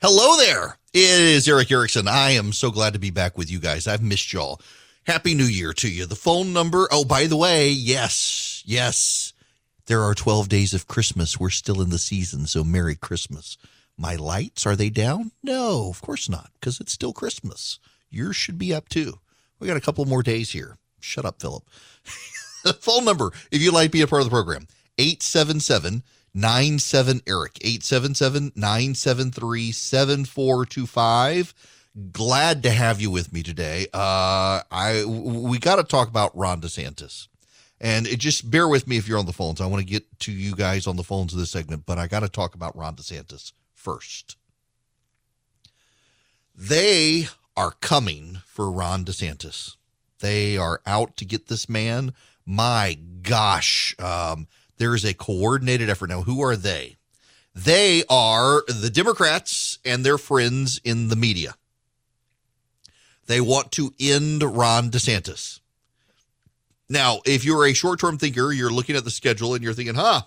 Hello there. It is Erick Erickson. I am so glad to be back with you guys. I've missed y'all. Happy New Year to you. The phone number. Oh, by the way, yes, yes. There are 12 days of Christmas. We're still in the season, so Merry Christmas. My lights, are they down? No, of course not, because it's still Christmas. Yours should be up too. We got a couple more days here. Shut up, Philip. phone number, if you'd like to be a part of the program, 877- 97 Eric 877 973 7425 glad to have you with me today. Uh i we got to talk about ron desantis. And it just bear with me if you're on the phones. I want to get to you guys on the phones of this segment but i got to talk about ron desantis first. They are coming for ron desantis. They are out to get this man. My gosh um there is a coordinated effort. Now, who are they? They are the Democrats and their friends in the media. They want to end Ron DeSantis. Now, if you're a short term thinker, you're looking at the schedule and you're thinking, huh,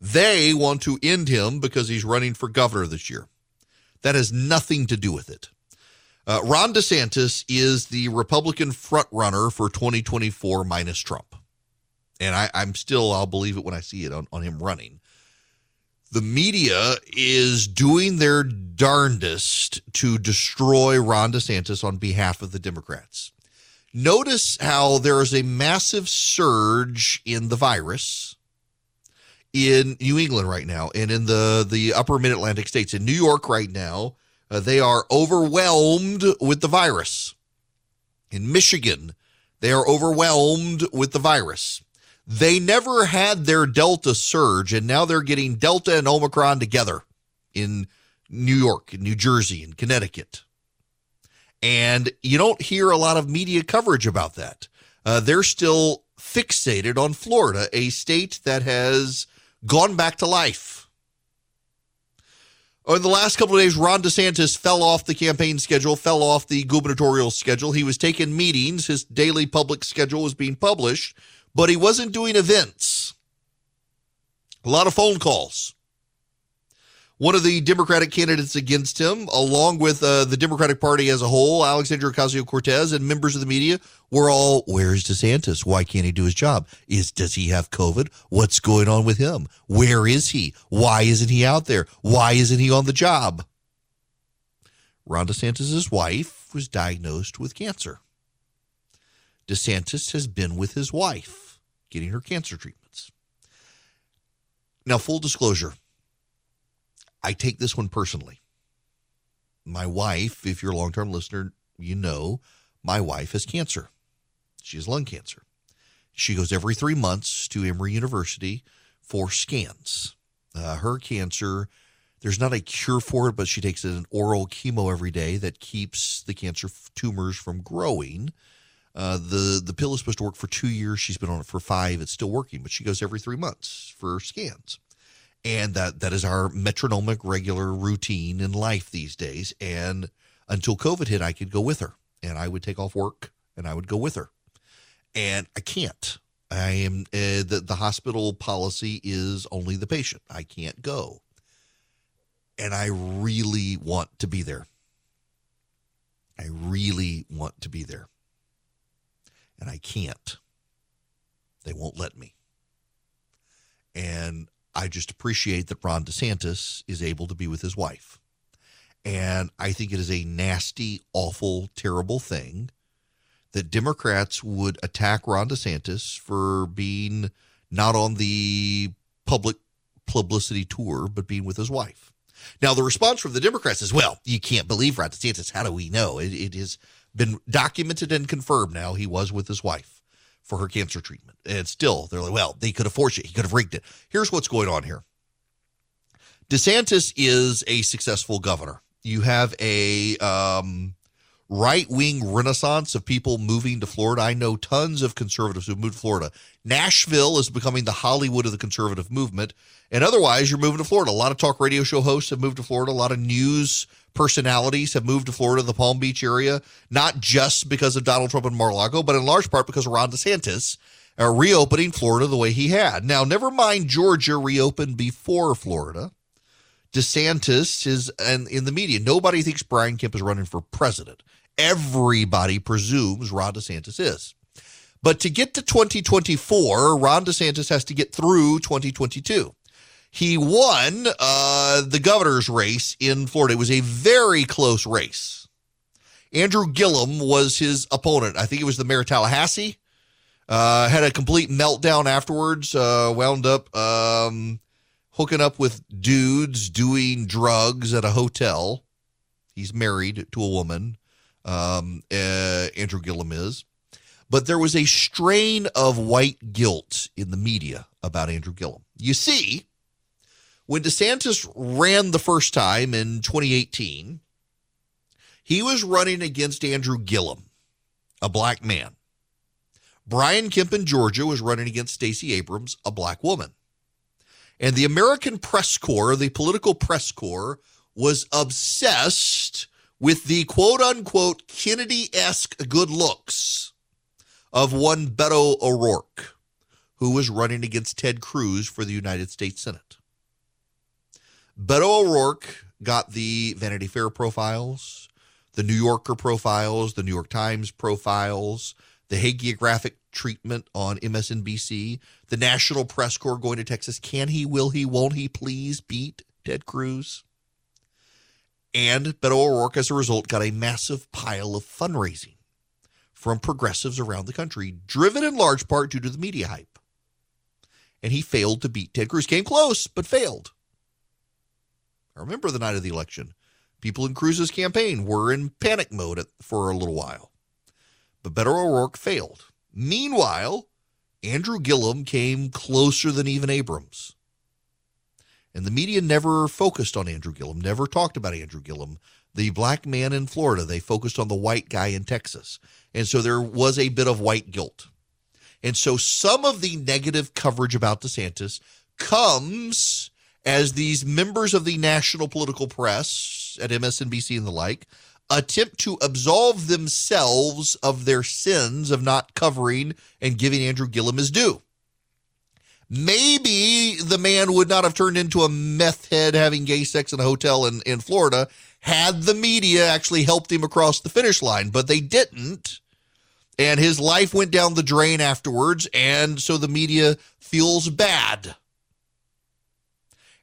they want to end him because he's running for governor this year. That has nothing to do with it. Uh, Ron DeSantis is the Republican frontrunner for 2024 minus Trump and I, I'm still I'll believe it when I see it on, on him running. The media is doing their darndest to destroy Ron DeSantis on behalf of the Democrats. Notice how there is a massive surge in the virus in New England right now and in the, the upper mid Atlantic states. In New York right now, uh, they are overwhelmed with the virus. In Michigan, they are overwhelmed with the virus. They never had their Delta surge, and now they're getting Delta and Omicron together in New York, and New Jersey, and Connecticut. And you don't hear a lot of media coverage about that. Uh, they're still fixated on Florida, a state that has gone back to life. In the last couple of days, Ron DeSantis fell off the campaign schedule, fell off the gubernatorial schedule. He was taking meetings. His daily public schedule was being published but he wasn't doing events. A lot of phone calls. One of the Democratic candidates against him, along with uh, the Democratic Party as a whole, Alexandria Ocasio Cortez, and members of the media, were all, "Where's DeSantis? Why can't he do his job? Is does he have COVID? What's going on with him? Where is he? Why isn't he out there? Why isn't he on the job?" Ron DeSantis' wife was diagnosed with cancer. DeSantis has been with his wife getting her cancer treatments. Now, full disclosure, I take this one personally. My wife, if you're a long term listener, you know my wife has cancer. She has lung cancer. She goes every three months to Emory University for scans. Uh, her cancer, there's not a cure for it, but she takes an oral chemo every day that keeps the cancer tumors from growing. Uh, the the pill is supposed to work for two years. She's been on it for five. It's still working, but she goes every three months for scans, and that that is our metronomic regular routine in life these days. And until COVID hit, I could go with her, and I would take off work, and I would go with her, and I can't. I am uh, the the hospital policy is only the patient. I can't go, and I really want to be there. I really want to be there and I can't. They won't let me. And I just appreciate that Ron DeSantis is able to be with his wife. And I think it is a nasty, awful, terrible thing that Democrats would attack Ron DeSantis for being not on the public publicity tour, but being with his wife. Now, the response from the Democrats is, well, you can't believe Ron DeSantis. How do we know? it, it is been documented and confirmed now he was with his wife for her cancer treatment. And still, they're like, well, they could have forged it. He could have rigged it. Here's what's going on here DeSantis is a successful governor. You have a um, right wing renaissance of people moving to Florida. I know tons of conservatives who moved to Florida. Nashville is becoming the Hollywood of the conservative movement. And otherwise, you're moving to Florida. A lot of talk radio show hosts have moved to Florida. A lot of news personalities have moved to Florida, the Palm Beach area, not just because of Donald Trump and Mar-a-Lago, but in large part because of Ron DeSantis uh, reopening Florida the way he had. Now, never mind Georgia reopened before Florida. DeSantis is and in the media. Nobody thinks Brian Kemp is running for president. Everybody presumes Ron DeSantis is. But to get to 2024, Ron DeSantis has to get through 2022. He won uh, the governor's race in Florida. It was a very close race. Andrew Gillum was his opponent. I think it was the mayor of Tallahassee. Uh, had a complete meltdown afterwards. Uh, wound up um, hooking up with dudes doing drugs at a hotel. He's married to a woman. Um, uh, Andrew Gillum is. But there was a strain of white guilt in the media about Andrew Gillum. You see, when DeSantis ran the first time in 2018, he was running against Andrew Gillum, a black man. Brian Kemp in Georgia was running against Stacey Abrams, a black woman. And the American press corps, the political press corps, was obsessed with the quote unquote Kennedy esque good looks of one Beto O'Rourke, who was running against Ted Cruz for the United States Senate. Beto O'Rourke got the Vanity Fair profiles, the New Yorker profiles, the New York Times profiles, the hagiographic treatment on MSNBC, the National Press Corps going to Texas. Can he, will he, won't he please beat Ted Cruz? And Beto O'Rourke, as a result, got a massive pile of fundraising from progressives around the country, driven in large part due to the media hype. And he failed to beat Ted Cruz. Came close, but failed. I remember the night of the election. People in Cruz's campaign were in panic mode for a little while. But Beto O'Rourke failed. Meanwhile, Andrew Gillum came closer than even Abrams. And the media never focused on Andrew Gillum, never talked about Andrew Gillum, the black man in Florida. They focused on the white guy in Texas. And so there was a bit of white guilt. And so some of the negative coverage about DeSantis comes as these members of the national political press at MSNBC and the like attempt to absolve themselves of their sins of not covering and giving Andrew Gillum his due. Maybe the man would not have turned into a meth head having gay sex in a hotel in, in Florida had the media actually helped him across the finish line, but they didn't. And his life went down the drain afterwards. And so the media feels bad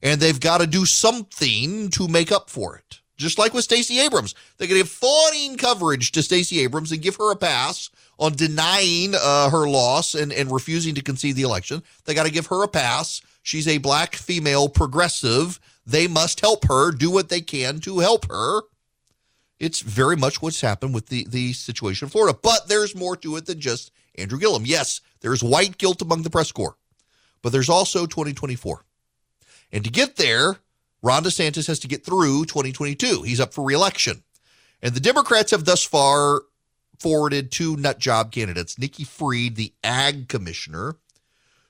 and they've got to do something to make up for it. Just like with Stacey Abrams, going to give fawning coverage to Stacey Abrams and give her a pass on denying uh, her loss and, and refusing to concede the election. They got to give her a pass. She's a black female progressive. They must help her, do what they can to help her. It's very much what's happened with the, the situation in Florida. But there's more to it than just Andrew Gillum. Yes, there's white guilt among the press corps, but there's also 2024. And to get there, Ron DeSantis has to get through 2022. He's up for reelection. And the Democrats have thus far forwarded two nut job candidates Nikki Fried, the ag commissioner,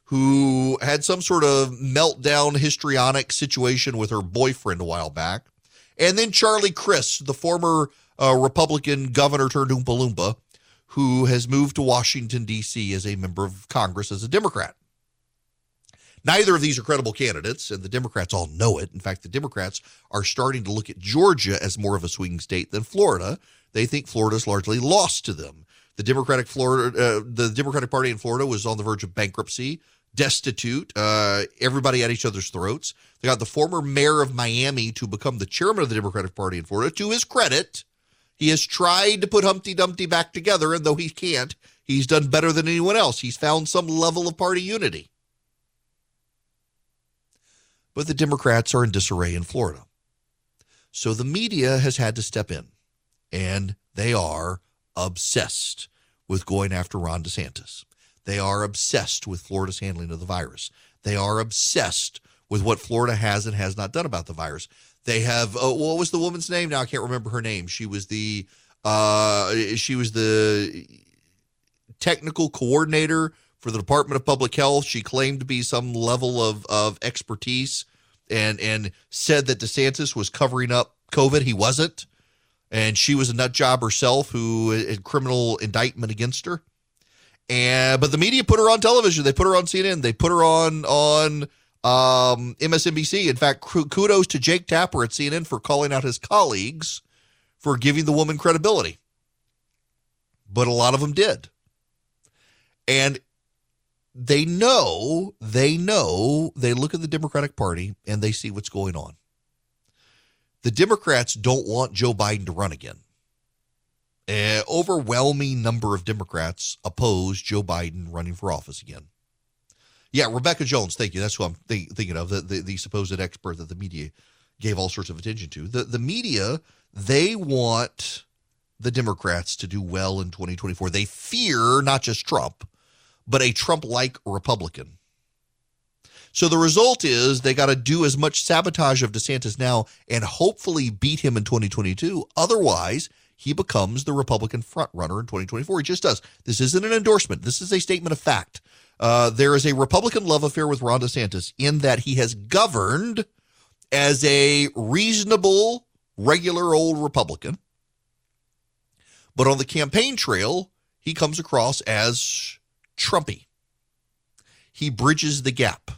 who had some sort of meltdown histrionic situation with her boyfriend a while back, and then Charlie Crist, the former uh, Republican governor turned Oompa Loompa, who has moved to Washington, D.C. as a member of Congress as a Democrat. Neither of these are credible candidates, and the Democrats all know it. In fact, the Democrats are starting to look at Georgia as more of a swing state than Florida. They think Florida's largely lost to them. The Democratic Florida, uh, the Democratic Party in Florida was on the verge of bankruptcy, destitute, uh, everybody at each other's throats. They got the former mayor of Miami to become the chairman of the Democratic Party in Florida. To his credit, he has tried to put Humpty Dumpty back together, and though he can't, he's done better than anyone else. He's found some level of party unity but the Democrats are in disarray in Florida. So the media has had to step in, and they are obsessed with going after Ron DeSantis. They are obsessed with Florida's handling of the virus. They are obsessed with what Florida has and has not done about the virus. They have uh, what was the woman's name? Now I can't remember her name. She was the uh, she was the technical coordinator for the Department of Public Health. She claimed to be some level of, of expertise and and said that DeSantis was covering up COVID. He wasn't. And she was a nut job herself who had criminal indictment against her. And but the media put her on television. They put her on CNN. They put her on on Um, MSNBC, in fact, kudos to Jake Tapper at CNN for calling out his colleagues for giving the woman credibility. But a lot of them did. And they know, they know, they look at the Democratic Party and they see what's going on. The Democrats don't want Joe Biden to run again. An overwhelming number of Democrats oppose Joe Biden running for office again. Yeah, Rebekah Jones, thank you. That's who I'm th- thinking of, the, the, the supposed expert that the media gave all sorts of attention to. The, the media, they want the Democrats to do well in 2024. They fear not just Trump, but a Trump like Republican. So the result is they got to do as much sabotage of DeSantis now and hopefully beat him in 2022. Otherwise, he becomes the Republican frontrunner in 2024. He just does. This isn't an endorsement. This is a statement of fact. Uh, there is a Republican love affair with Ron DeSantis in that he has governed as a reasonable, regular old Republican. But on the campaign trail, he comes across as Trumpy. He bridges the gap.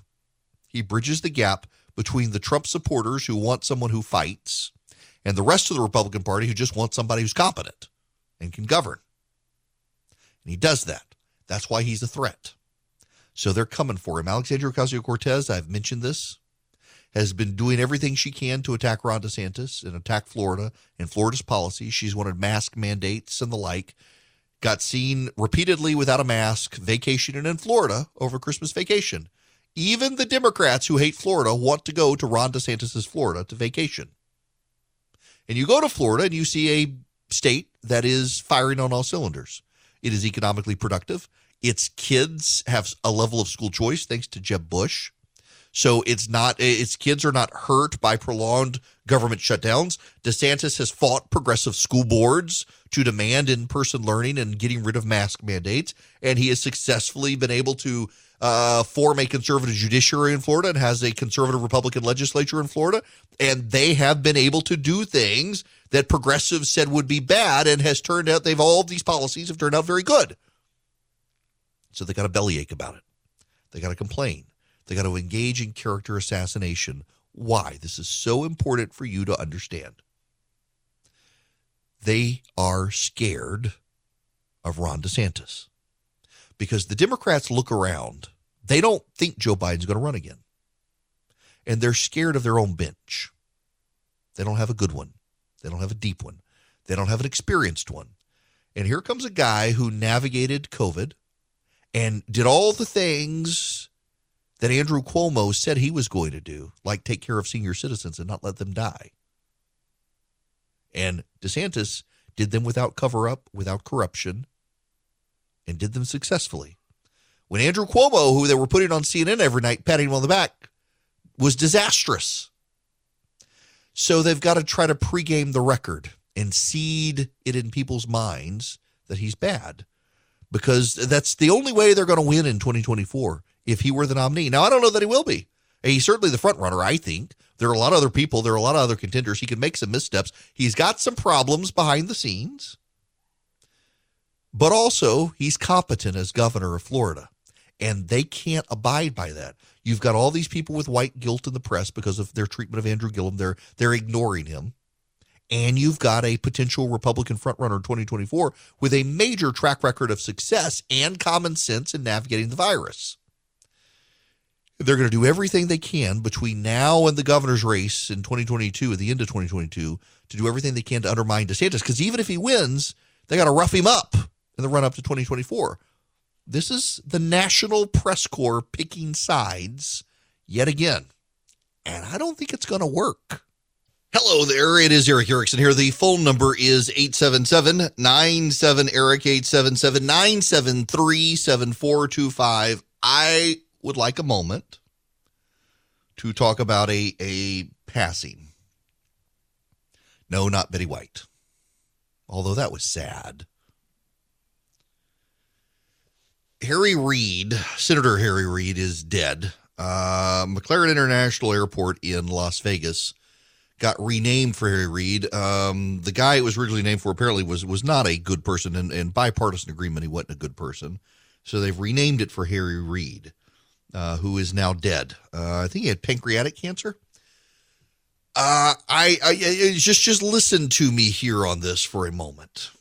He bridges the gap between the Trump supporters who want someone who fights and the rest of the Republican Party who just want somebody who's competent and can govern. And he does that. That's why he's a threat. So they're coming for him. Alexandria Ocasio Cortez, I've mentioned this, has been doing everything she can to attack Ron DeSantis and attack Florida and Florida's policy. She's wanted mask mandates and the like got seen repeatedly without a mask vacationing in Florida over Christmas vacation. Even the Democrats who hate Florida want to go to Ron DeSantis' Florida to vacation. And you go to Florida and you see a state that is firing on all cylinders. It is economically productive. Its kids have a level of school choice thanks to Jeb Bush. So it's not its kids are not hurt by prolonged government shutdowns. DeSantis has fought progressive school boards to demand in-person learning and getting rid of mask mandates, and he has successfully been able to uh, form a conservative judiciary in Florida and has a conservative Republican legislature in Florida, and they have been able to do things that progressives said would be bad, and has turned out they've all of these policies have turned out very good. So they got a bellyache about it. They got to complain. They got to engage in character assassination. Why? This is so important for you to understand. They are scared of Ron DeSantis because the Democrats look around. They don't think Joe Biden's going to run again. And they're scared of their own bench. They don't have a good one. They don't have a deep one. They don't have an experienced one. And here comes a guy who navigated COVID and did all the things that Andrew Cuomo said he was going to do, like take care of senior citizens and not let them die. And DeSantis did them without cover up, without corruption, and did them successfully. When Andrew Cuomo, who they were putting on CNN every night, patting him on the back, was disastrous. So they've got to try to pregame the record and seed it in people's minds that he's bad because that's the only way they're going to win in 2024 if he were the nominee. Now, I don't know that he will be. He's certainly the front runner, I think. There are a lot of other people, there are a lot of other contenders. He can make some missteps. He's got some problems behind the scenes, but also he's competent as governor of Florida, and they can't abide by that. You've got all these people with white guilt in the press because of their treatment of Andrew Gillum. They're they're ignoring him. And you've got a potential Republican frontrunner in 2024 with a major track record of success and common sense in navigating the virus. They're going to do everything they can between now and the governor's race in 2022, at the end of 2022, to do everything they can to undermine DeSantis. Because even if he wins, they got to rough him up in the run up to 2024. This is the National Press Corps picking sides yet again. And I don't think it's going to work. Hello there. It is Erick Erickson here. The phone number is 877 97 Eric 877 973 7425. I would like a moment to talk about a, a passing. No, not Betty White. Although that was sad. Harry Reid, Senator Harry Reid, is dead. Uh, McCarran International Airport in Las Vegas got renamed for Harry Reid. Um, the guy it was originally named for apparently was was not a good person, and, and bipartisan agreement he wasn't a good person. So they've renamed it for Harry Reid. Uh, who is now dead. Uh, I think he had pancreatic cancer. Uh, I, I, just just listen to me here on this for a moment.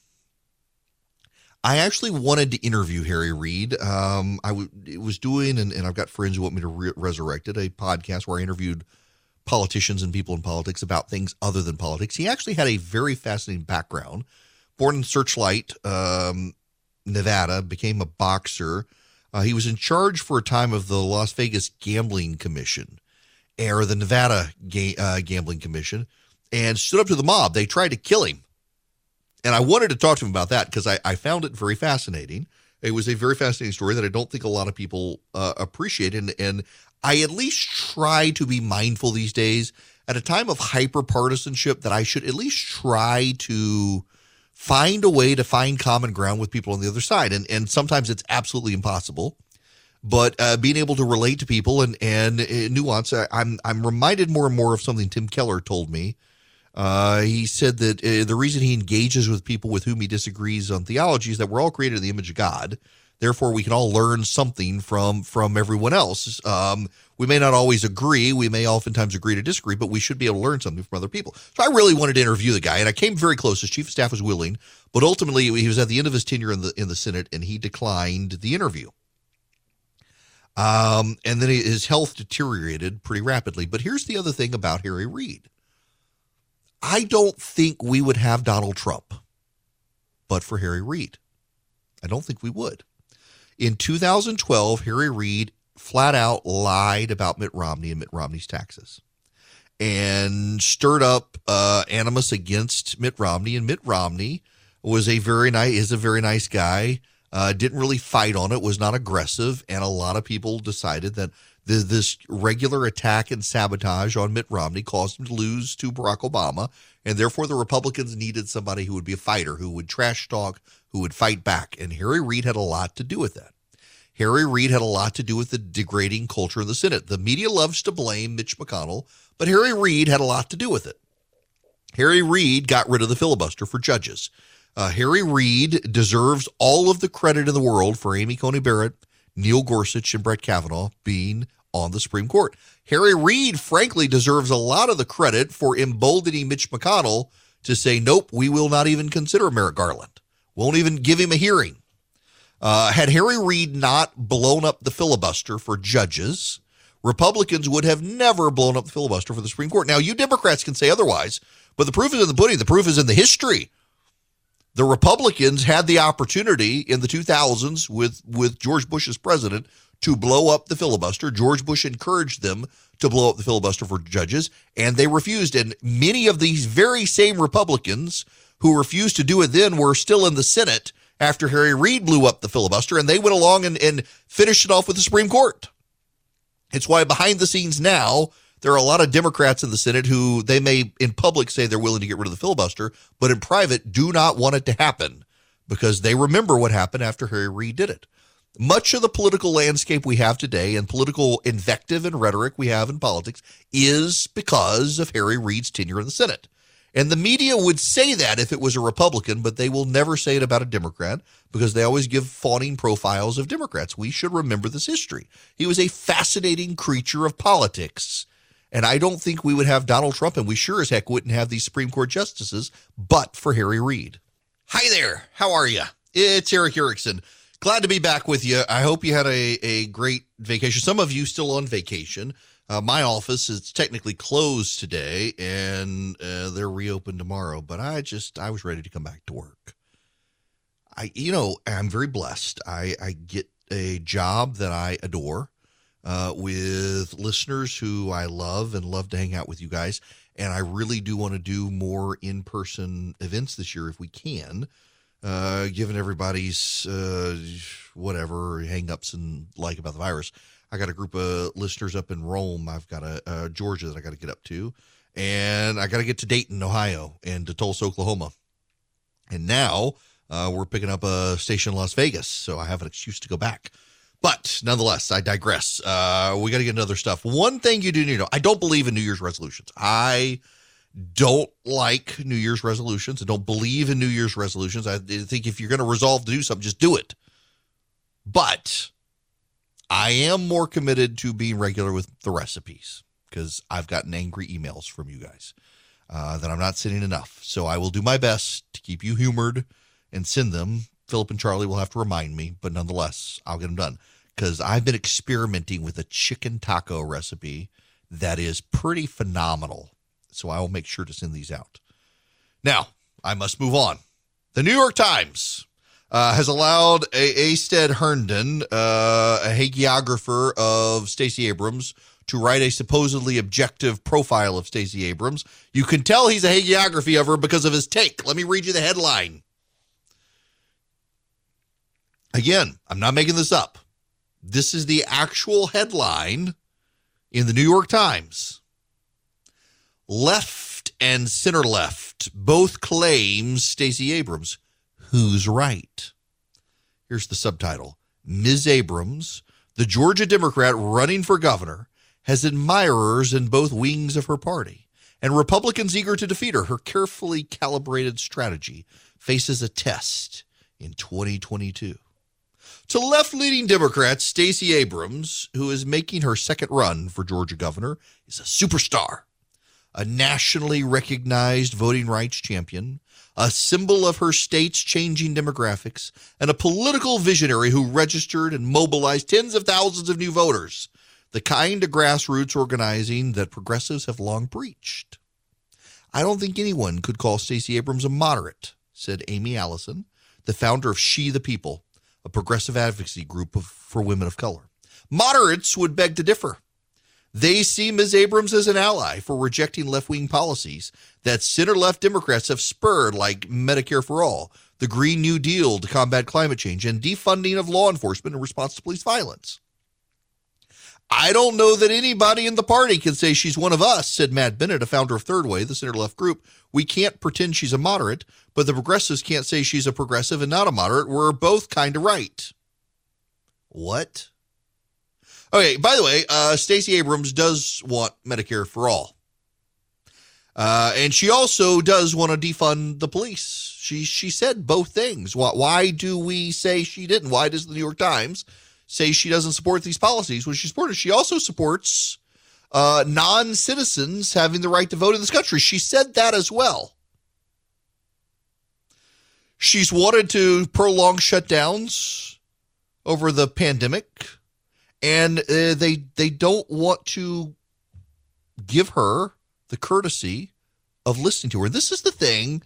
I actually wanted to interview Harry Reid. Um, I w- was doing, and, and I've got friends who want me to re- resurrect it, a podcast where I interviewed politicians and people in politics about things other than politics. He actually had a very fascinating background. Born in Searchlight, um, Nevada, became a boxer. Uh, he was in charge for a time of the Las Vegas Gambling Commission, or the Nevada Ga- uh, Gambling Commission, and stood up to the mob. They tried to kill him and I wanted to talk to him about that because I, I, found it very fascinating. It was a very fascinating story that I don't think a lot of people uh, appreciate. And, and I at least try to be mindful these days at a time of hyper partisanship that I should at least try to find a way to find common ground with people on the other side. And, and sometimes it's absolutely impossible. But uh, being able to relate to people and and uh, nuance, I, I'm I'm reminded more and more of something Tim Keller told me uh, he said that uh, the reason he engages with people with whom he disagrees on theology is that we're all created in the image of God. Therefore, we can all learn something from from everyone else. Um, we may not always agree. We may oftentimes agree to disagree, but we should be able to learn something from other people. So I really wanted to interview the guy, and I came very close. His chief of staff was willing, but ultimately he was at the end of his tenure in the in the Senate, and he declined the interview. Um, and then his health deteriorated pretty rapidly. But here's the other thing about Harry Reid. I don't think we would have Donald Trump, but for Harry Reid. I don't think we would. In 2012, Harry Reid flat out lied about Mitt Romney and Mitt Romney's taxes and stirred up uh, animus against Mitt Romney. And Mitt Romney was a very nice, is a very nice guy. Uh, didn't really fight on it, was not aggressive. And a lot of people decided that the, this regular attack and sabotage on Mitt Romney caused him to lose to Barack Obama, and therefore the Republicans needed somebody who would be a fighter, who would trash talk, who would fight back. And Harry Reid had a lot to do with that. Harry Reid had a lot to do with the degrading culture in the Senate. The media loves to blame Mitch McConnell, but Harry Reid had a lot to do with it. Harry Reid got rid of the filibuster for judges. Uh, Harry Reid deserves all of the credit in the world for Amy Coney Barrett, Neil Gorsuch, and Brett Kavanaugh being on the Supreme Court. Harry Reid, frankly, deserves a lot of the credit for emboldening Mitch McConnell to say, nope, we will not even consider Merrick Garland. Won't even give him a hearing. Uh, had Harry Reid not blown up the filibuster for judges, Republicans would have never blown up the filibuster for the Supreme Court. Now, you Democrats can say otherwise, but the proof is in the pudding. The proof is in the history. The Republicans had the opportunity in the 2000s with, with George Bush as president to blow up the filibuster. George Bush encouraged them to blow up the filibuster for judges, and they refused. And many of these very same Republicans who refused to do it then were still in the Senate after Harry Reid blew up the filibuster, and they went along and, and finished it off with the Supreme Court. It's why behind the scenes now, there are a lot of Democrats in the Senate who they may in public say they're willing to get rid of the filibuster, but in private do not want it to happen because they remember what happened after Harry Reid did it. Much of the political landscape we have today and political invective and rhetoric we have in politics is because of Harry Reid's tenure in the Senate. And the media would say that if it was a Republican, but they will never say it about a Democrat because they always give fawning profiles of Democrats. We should remember this history. He was a fascinating creature of politics. And I don't think we would have Donald Trump, and we sure as heck wouldn't have these Supreme Court justices, but for Harry Reid. Hi there. How are you? It's Erick Erickson. Glad to be back with you. I hope you had a, a great vacation. Some of you still on vacation. Uh, my office is technically closed today and uh, they're reopened tomorrow, but I just, I was ready to come back to work. I, you know, I'm very blessed. I, I get a job that I adore uh, with listeners who I love and love to hang out with you guys. And I really do want to do more in person events this year if we can uh, given everybody's uh, whatever hangups and like about the virus. I got a group of listeners up in Rome. I've got a, a Georgia that I got to get up to, and I got to get to Dayton, Ohio, and to Tulsa, Oklahoma. And now uh, we're picking up a station in Las Vegas, so I have an excuse to go back. But nonetheless, I digress. Uh, we got to get into other stuff. One thing you do need to know: I don't believe in New Year's resolutions. I don't like New Year's resolutions. I don't believe in New Year's resolutions. I think if you're going to resolve to do something, just do it. But I am more committed to being regular with the recipes because I've gotten angry emails from you guys uh, that I'm not sending enough. So I will do my best to keep you humored and send them. Philip and Charlie will have to remind me, but nonetheless, I'll get them done because I've been experimenting with a chicken taco recipe that is pretty phenomenal. So I will make sure to send these out. Now, I must move on. The New York Times uh, has allowed a Astead Herndon, uh, a hagiographer of Stacey Abrams, to write a supposedly objective profile of Stacey Abrams. You can tell he's a hagiography of her because of his take. Let me read you the headline. Again, I'm not making this up. This is the actual headline in the New York Times. Left and center left both claims Stacey Abrams. Who's right? Here's the subtitle Ms. Abrams, the Georgia Democrat running for governor, has admirers in both wings of her party, and Republicans eager to defeat her. Her carefully calibrated strategy faces a test in 2022. To left leaning Democrats, Stacey Abrams, who is making her second run for Georgia governor, is a superstar, a nationally recognized voting rights champion, a symbol of her state's changing demographics, and a political visionary who registered and mobilized tens of thousands of new voters, the kind of grassroots organizing that progressives have long preached. I don't think anyone could call Stacey Abrams a moderate, said Aimee Allison, the founder of She the People, a progressive advocacy group of, for women of color. Moderates would beg to differ. They see Ms. Abrams as an ally for rejecting left wing policies that center left Democrats have spurred, like Medicare for All, the Green New Deal to combat climate change, and defunding of law enforcement in response to police violence. I don't know that anybody in the party can say she's one of us, said Matt Bennett, a founder of Third Way, the center left group. We can't pretend she's a moderate, but the progressives can't say she's a progressive and not a moderate. We're both kind of right. What? Okay, by the way, uh, Stacey Abrams does want Medicare for all. Uh, and she also does want to defund the police. She she said both things. Why, why do we say she didn't? Why does the New York Times say she doesn't support these policies when she supported? She also supports uh, non citizens having the right to vote in this country. She said that as well. She's wanted to prolong shutdowns over the pandemic, and uh, they they don't want to give her the courtesy of listening to her. This is the thing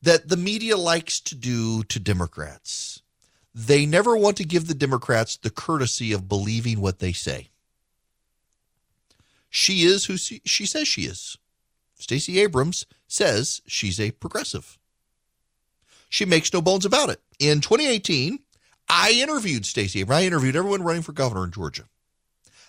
that the media likes to do to Democrats. They never want to give the Democrats the courtesy of believing what they say. She is who she, she says she is. Stacey Abrams says she's a progressive. She makes no bones about it. In 2018, I interviewed Stacey Abrams. I interviewed everyone running for governor in Georgia.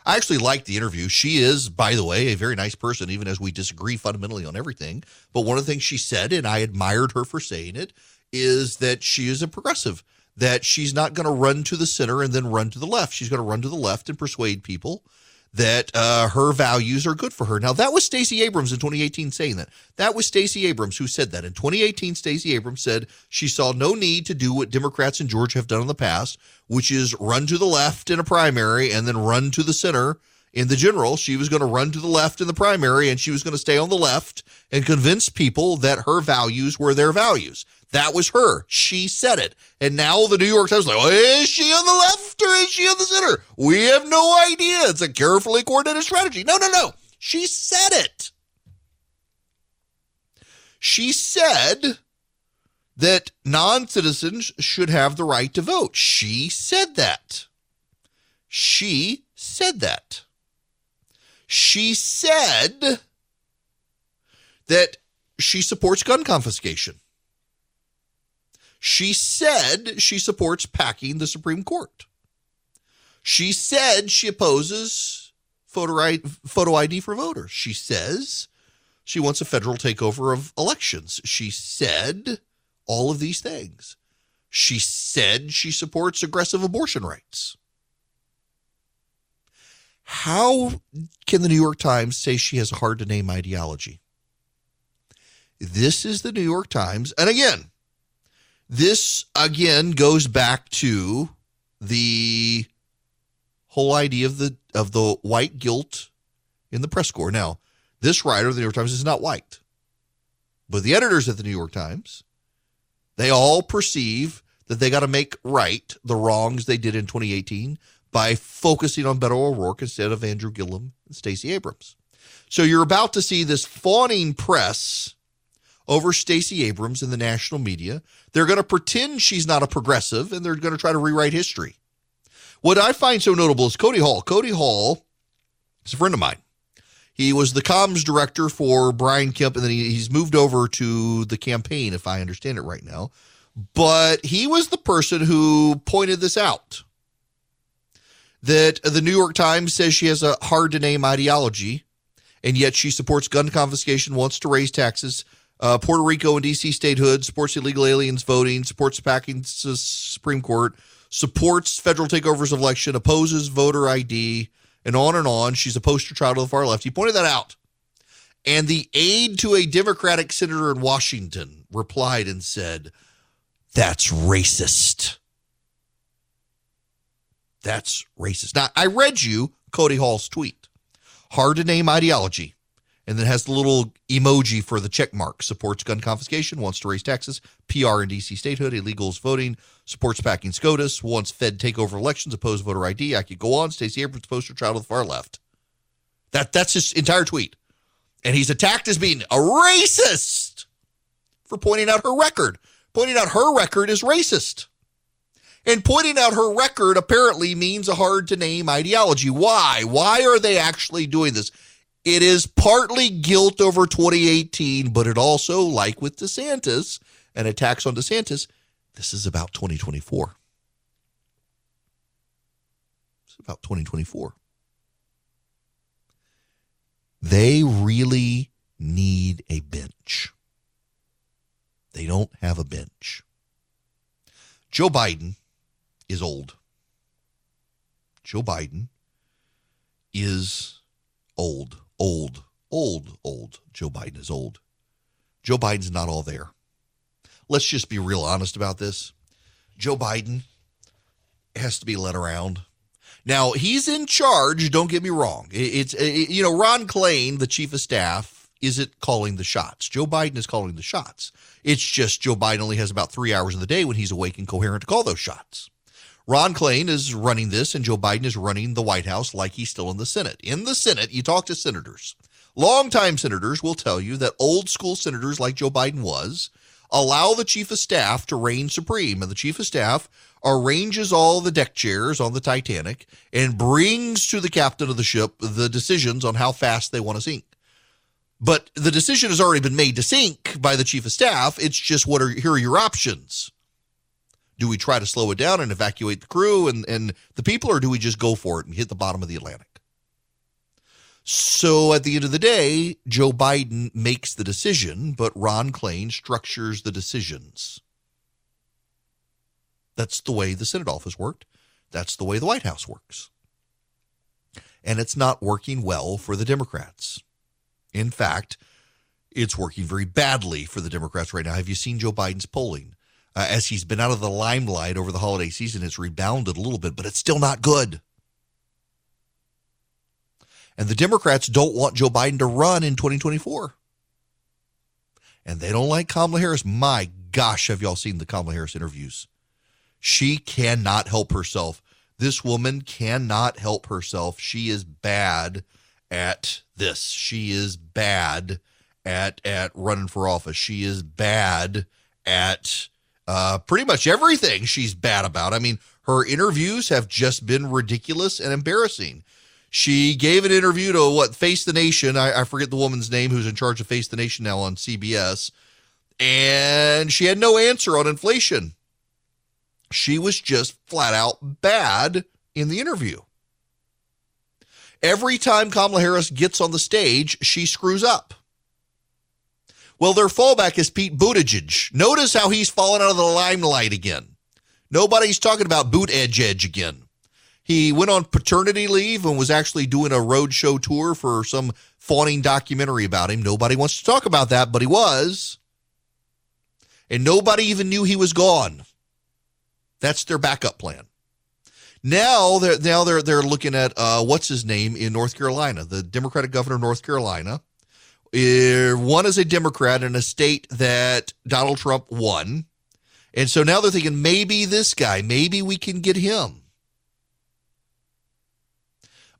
I actually liked the interview. She is, by the way, a very nice person, even as we disagree fundamentally on everything. But one of the things she said, and I admired her for saying it, is that she is a progressive, that she's not going to run to the center and then run to the left. She's going to run to the left and persuade people that uh, her values are good for her. Now, that was Stacey Abrams in 2018 saying that. That was Stacey Abrams who said that. In 2018, Stacey Abrams said she saw no need to do what Democrats in Georgia have done in the past, which is run to the left in a primary and then run to the center in the general. She was going to run to the left in the primary and she was going to stay on the left and convince people that her values were their values. That was her. She said it. And now the New York Times like, is she on the left or is she on the center? We have no idea. It's a carefully coordinated strategy. No, no, no. She said it. She said that non citizens should have the right to vote. She said that. She said that. She said that she supports gun confiscation. She said she supports packing the Supreme Court. She said she opposes photo ID, photo ID for voters. She says she wants a federal takeover of elections. She said all of these things. She said she supports aggressive abortion rights. How can the New York Times say she has a hard to name ideology? This is the New York Times. And again, this again goes back to the whole idea of the of the white guilt in the press corps. Now, this writer of the New York Times is not white, but the editors at the New York Times, they all perceive that they got to make right the wrongs they did in 2018 by focusing on Beto O'Rourke instead of Andrew Gillum and Stacey Abrams. So you're about to see this fawning press over Stacey Abrams in the national media. They're going to pretend she's not a progressive and they're going to try to rewrite history. What I find so notable is Cody Hall. Cody Hall is a friend of mine. He was the comms director for Brian Kemp, and then he, he's moved over to the campaign, if I understand it right now. But he was the person who pointed this out that the New York Times says she has a hard to name ideology, and yet she supports gun confiscation, wants to raise taxes, uh, Puerto Rico and DC statehood, supports illegal aliens voting, supports packing the Supreme Court, supports federal takeovers of election, opposes voter ID, and on and on. She's a poster child of the far left. He pointed that out. And the aide to a Democratic senator in Washington replied and said, That's racist. That's racist. Now, I read you Cody Hall's tweet. Hard to name ideology and then has the little emoji for the check mark. Supports gun confiscation, wants to raise taxes, PR and DC statehood, illegals voting, supports packing SCOTUS, wants Fed takeover elections, oppose voter ID. I could go on. Stacey Abrams poster child of the far left. That that's his entire tweet, and he's attacked as being a racist for pointing out her record. Pointing out her record is racist. And pointing out her record apparently means a hard to name ideology. Why? Why are they actually doing this? It is partly guilt over 2018, but it also, like with DeSantis and attacks on DeSantis, this is about 2024. It's about 2024. They really need a bench. They don't have a bench. Joe Biden is old. Joe Biden is old old, old, old. Joe Biden is old. Joe Biden's not all there. Let's just be real honest about this. Joe Biden has to be led around. Now, he's in charge, don't get me wrong. It's, it, you know, Ron Klain, the chief of staff, isn't calling the shots. Joe Biden is calling the shots. It's just Joe Biden only has about three hours in the day when he's awake and coherent to call those shots. Ron Klain is running this, and Joe Biden is running the White House like he's still in the Senate. In the Senate, you talk to senators. Longtime senators will tell you that old school senators, like Joe Biden was, allow the chief of staff to reign supreme. And the chief of staff arranges all the deck chairs on the Titanic and brings to the captain of the ship the decisions on how fast they want to sink. But the decision has already been made to sink by the chief of staff. It's just what are here are your options. Do we try to slow it down and evacuate the crew and, and the people, or do we just go for it and hit the bottom of the Atlantic? So at the end of the day, Joe Biden makes the decision, but Ron Klain structures the decisions. That's the way the Senate office worked. That's the way the White House works. And it's not working well for the Democrats. In fact, it's working very badly for the Democrats right now. Have you seen Joe Biden's polling? Uh, as he's been out of the limelight over the holiday season. It's rebounded a little bit, but it's still not good. And the Democrats don't want Joe Biden to run in 2024. And they don't like Kamala Harris. My gosh, have y'all seen the Kamala Harris interviews? She cannot help herself. This woman cannot help herself. She is bad at this. She is bad at at running for office. She is bad at uh, pretty much everything she's bad about. I mean, her interviews have just been ridiculous and embarrassing. She gave an interview to what Face the Nation. I, I forget the woman's name who's in charge of Face the Nation now on CBS. And she had no answer on inflation. She was just flat out bad in the interview. Every time Kamala Harris gets on the stage, she screws up. Well, their fallback is Pete Buttigieg. Notice how he's fallen out of the limelight again. Nobody's talking about Boot Edge Edge again. He went on paternity leave and was actually doing a roadshow tour for some fawning documentary about him. Nobody wants to talk about that, but he was. And nobody even knew he was gone. That's their backup plan. Now they're now they're they're looking at uh, what's his name in North Carolina, the Democratic governor of North Carolina. Uh, one is a Democrat in a state that Donald Trump won, and so now they're thinking maybe this guy, maybe we can get him.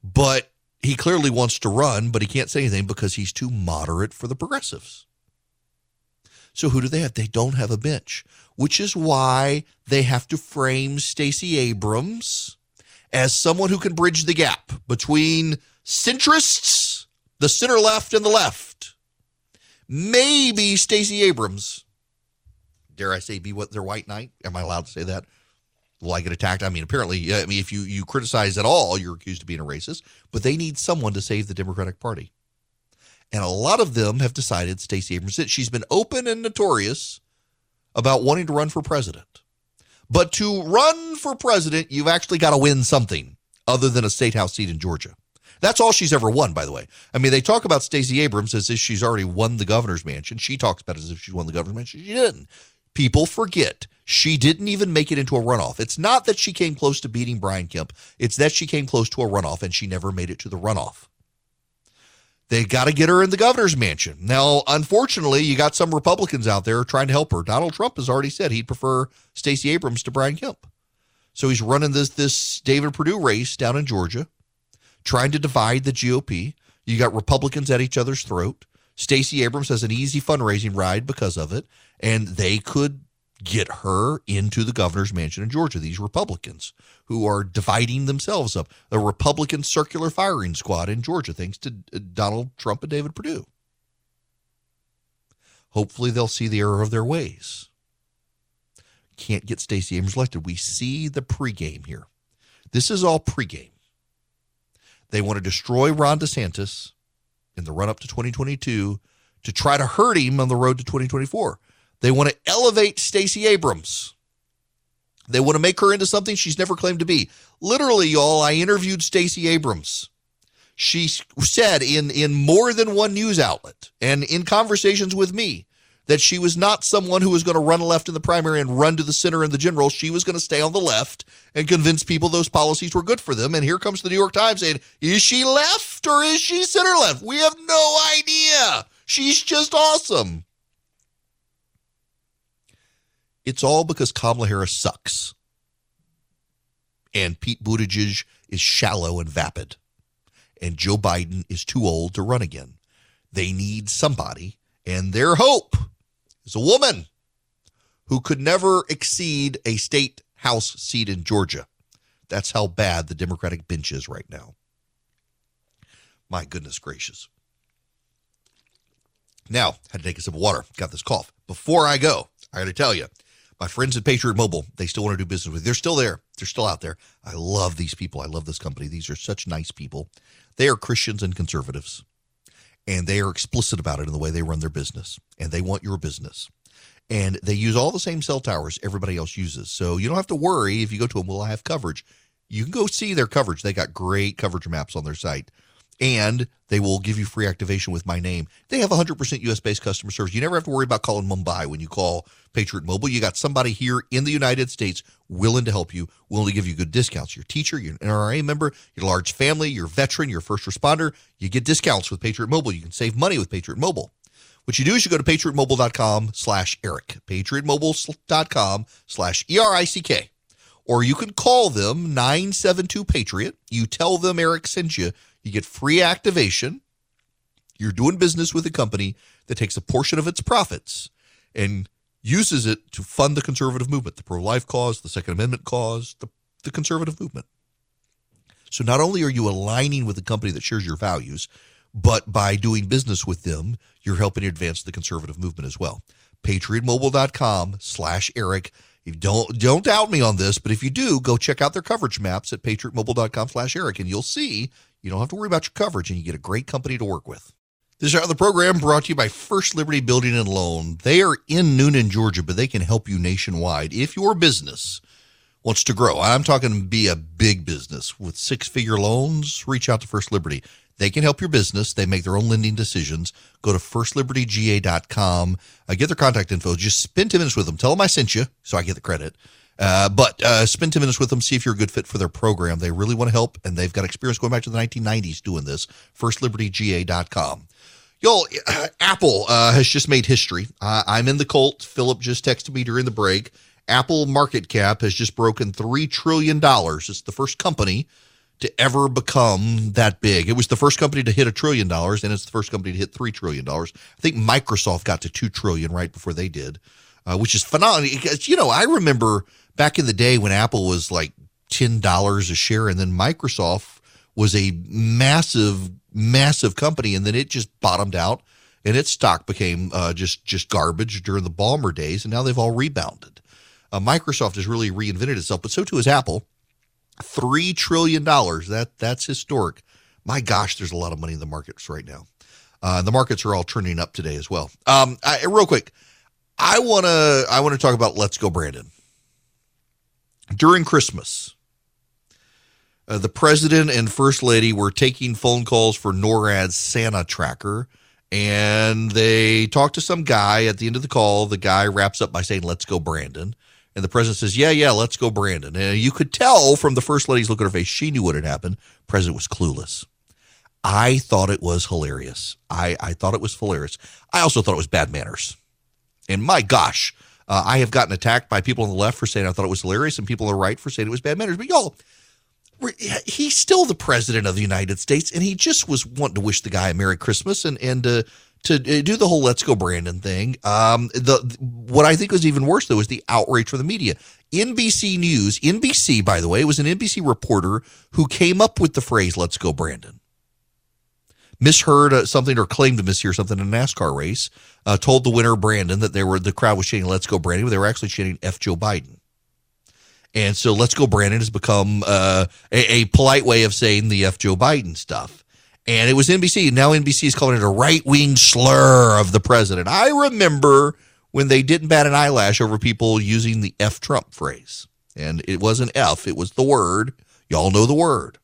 But he clearly wants to run, but he can't say anything because he's too moderate for the progressives. So who do they have? They don't have a bench, which is why they have to frame Stacey Abrams as someone who can bridge the gap between centrists, the center left, and the left. Maybe Stacey Abrams, dare I say, be what their white knight? Am I allowed to say that? Will I get attacked? I mean, apparently, I mean, if you you criticize at all, you're accused of being a racist. But they need someone to save the Democratic Party. And a lot of them have decided Stacey Abrams, she's been open and notorious about wanting to run for president. But to run for president, you've actually got to win something other than a state house seat in Georgia. That's all she's ever won, by the way. I mean, they talk about Stacey Abrams as if she's already won the governor's mansion. She talks about it as if she's won the governor's mansion. She didn't. People forget she didn't even make it into a runoff. It's not that she came close to beating Brian Kemp, it's that she came close to a runoff and she never made it to the runoff. They got to get her in the governor's mansion. Now, unfortunately, you got some Republicans out there trying to help her. Donald Trump has already said he'd prefer Stacey Abrams to Brian Kemp. So he's running this this David Perdue race down in Georgia, trying to divide the GOP. You got Republicans at each other's throat. Stacey Abrams has an easy fundraising ride because of it, and they could get her into the governor's mansion in Georgia. These Republicans who are dividing themselves up, the Republican circular firing squad in Georgia, thanks to uh, Donald Trump and David Perdue. Hopefully, they'll see the error of their ways. Can't get Stacey Abrams elected. We see the pregame here. This is all pregame. They want to destroy Ron DeSantis in the run up to 2022 to try to hurt him on the road to 2024. They want to elevate Stacey Abrams. They want to make her into something she's never claimed to be. Literally, y'all, I interviewed Stacey Abrams. She said in in more than one news outlet and in conversations with me that she was not someone who was going to run left in the primary and run to the center in the general. She was going to stay on the left and convince people those policies were good for them. And here comes the New York Times saying, is she left or is she center left? We have no idea. She's just awesome. It's all because Kamala Harris sucks. And Pete Buttigieg is shallow and vapid. And Joe Biden is too old to run again. They need somebody, and their hope is a woman who could never exceed a state house seat in Georgia. That's how bad the Democratic bench is right now. My goodness gracious. Now, had to take a sip of water. Got this cough. Before I go, I got to tell you, my friends at Patriot Mobile, they still want to do business with. You. They're still there. They're still out there. I love these people. I love this company. These are such nice people. They are Christians and conservatives, and they are explicit about it in the way they run their business, and they want your business. And they use all the same cell towers everybody else uses. So you don't have to worry if you go to them, will I have coverage? You can go see their coverage. They got great coverage maps on their site and they will give you free activation with my name. They have 100% US based customer service. You never have to worry about calling Mumbai when you call Patriot Mobile. You got somebody here in the United States willing to help you, willing to give you good discounts. Your teacher, your NRA member, your large family, your veteran, your first responder, you get discounts with Patriot Mobile. You can save money with Patriot Mobile. What you do is you go to patriotmobile.com slash Erick, patriotmobile.com slash E-R-I-C-K. Or you can call them 972 Patriot. You tell them Erick sent you you get free activation. You're doing business with a company that takes a portion of its profits and uses it to fund the conservative movement, the pro life cause, the Second Amendment cause, the, the conservative movement. So not only are you aligning with a company that shares your values, but by doing business with them, you're helping advance the conservative movement as well. PatriotMobile.com slash Erick. You don't don't doubt me on this, but if you do, go check out their coverage maps at patriotmobile.com slash Erick and you'll see you don't have to worry about your coverage and you get a great company to work with. This is our the program brought to you by First Liberty Building and Loan. They are in Newnan, Georgia, but they can help you nationwide if your business wants to grow. I'm talking be a big business with six figure loans. Reach out to First Liberty. They can help your business. They make their own lending decisions. Go to firstlibertyga.com. Uh, get their contact info. Just spend 10 minutes with them. Tell them I sent you so I get the credit Uh, but uh, spend 10 minutes with them, see if you're a good fit for their program. They really want to help, and they've got experience going back to the 1990s doing this. FirstLibertyGA.com. Y'all, uh, Apple has just made history. I'm in the cult. Philip just texted me during the break. Apple market cap has just broken $3 trillion. It's the first company to ever become that big. It was the first company to hit a trillion dollars, and it's the first company to hit $3 trillion. I think Microsoft got to 2 trillion right before they did, uh, which is phenomenal. Because, you know, I remember back in the day when Apple was like $10 a share, and then Microsoft was a massive massive company, and then it just bottomed out, and its stock became uh, just just garbage during the Ballmer days, and now they've all rebounded. Uh, Microsoft has really reinvented itself, but so too has Apple. Three trillion dollars. That that's historic. My gosh, there's a lot of money in the markets right now. Uh, the markets are all turning up today as well. Um, I, real quick, I wanna I wanna talk about Let's Go Brandon. During Christmas, uh, the president and first lady were taking phone calls for NORAD's Santa tracker, and they talked to some guy. At the end of the call, the guy wraps up by saying, "Let's go, Brandon." And the president says, "Yeah, yeah, let's go, Brandon." And you could tell from the first lady's look at her face, she knew what had happened. President was clueless. I thought it was hilarious. I, I thought it was hilarious. I also thought it was bad manners. And my gosh, uh, I have gotten attacked by people on the left for saying I thought it was hilarious, and people on the right for saying it was bad manners. But y'all, he's still the president of the United States, and he just was wanting to wish the guy a Merry Christmas and and uh, to do the whole "Let's Go Brandon" thing. Um, the what I think was even worse though was the outrage from the media. NBC News, NBC, by the way, was an NBC reporter who came up with the phrase "Let's go Brandon." Misheard uh, something or claimed to mishear something in a NASCAR race. Uh, told the winner Brandon that they were the crowd was chanting "Let's go Brandon," but they were actually chanting "F Joe Biden." And so let's go, Brandon has become uh, a, a, polite way of saying the F Joe Biden stuff. And it was NBC. Now NBC is calling it a right wing slur of the president. I remember when they didn't bat an eyelash over people using the F Trump phrase. And it wasn't F, it was the word. Y'all know the word.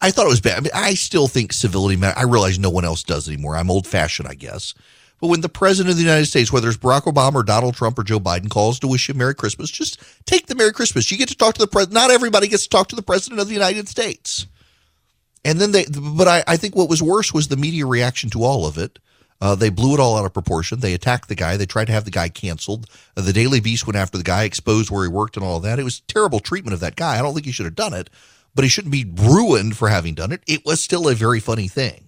I thought it was bad. I, mean, I still think civility matters. I realize no one else does anymore. I'm old fashioned, I guess. But when the president of the United States, whether it's Barack Obama or Donald Trump or Joe Biden, calls to wish you Merry Christmas, just take the Merry Christmas. You get to talk to the president. Not everybody gets to talk to the president of the United States. And then they, but I, I think what was worse was the media reaction to all of it. Uh, they blew it all out of proportion. They attacked the guy. They tried to have the guy canceled. Uh, the Daily Beast went after the guy, exposed where he worked and all of that. It was terrible treatment of that guy. I don't think he should have done it, but he shouldn't be ruined for having done it. It was still a very funny thing.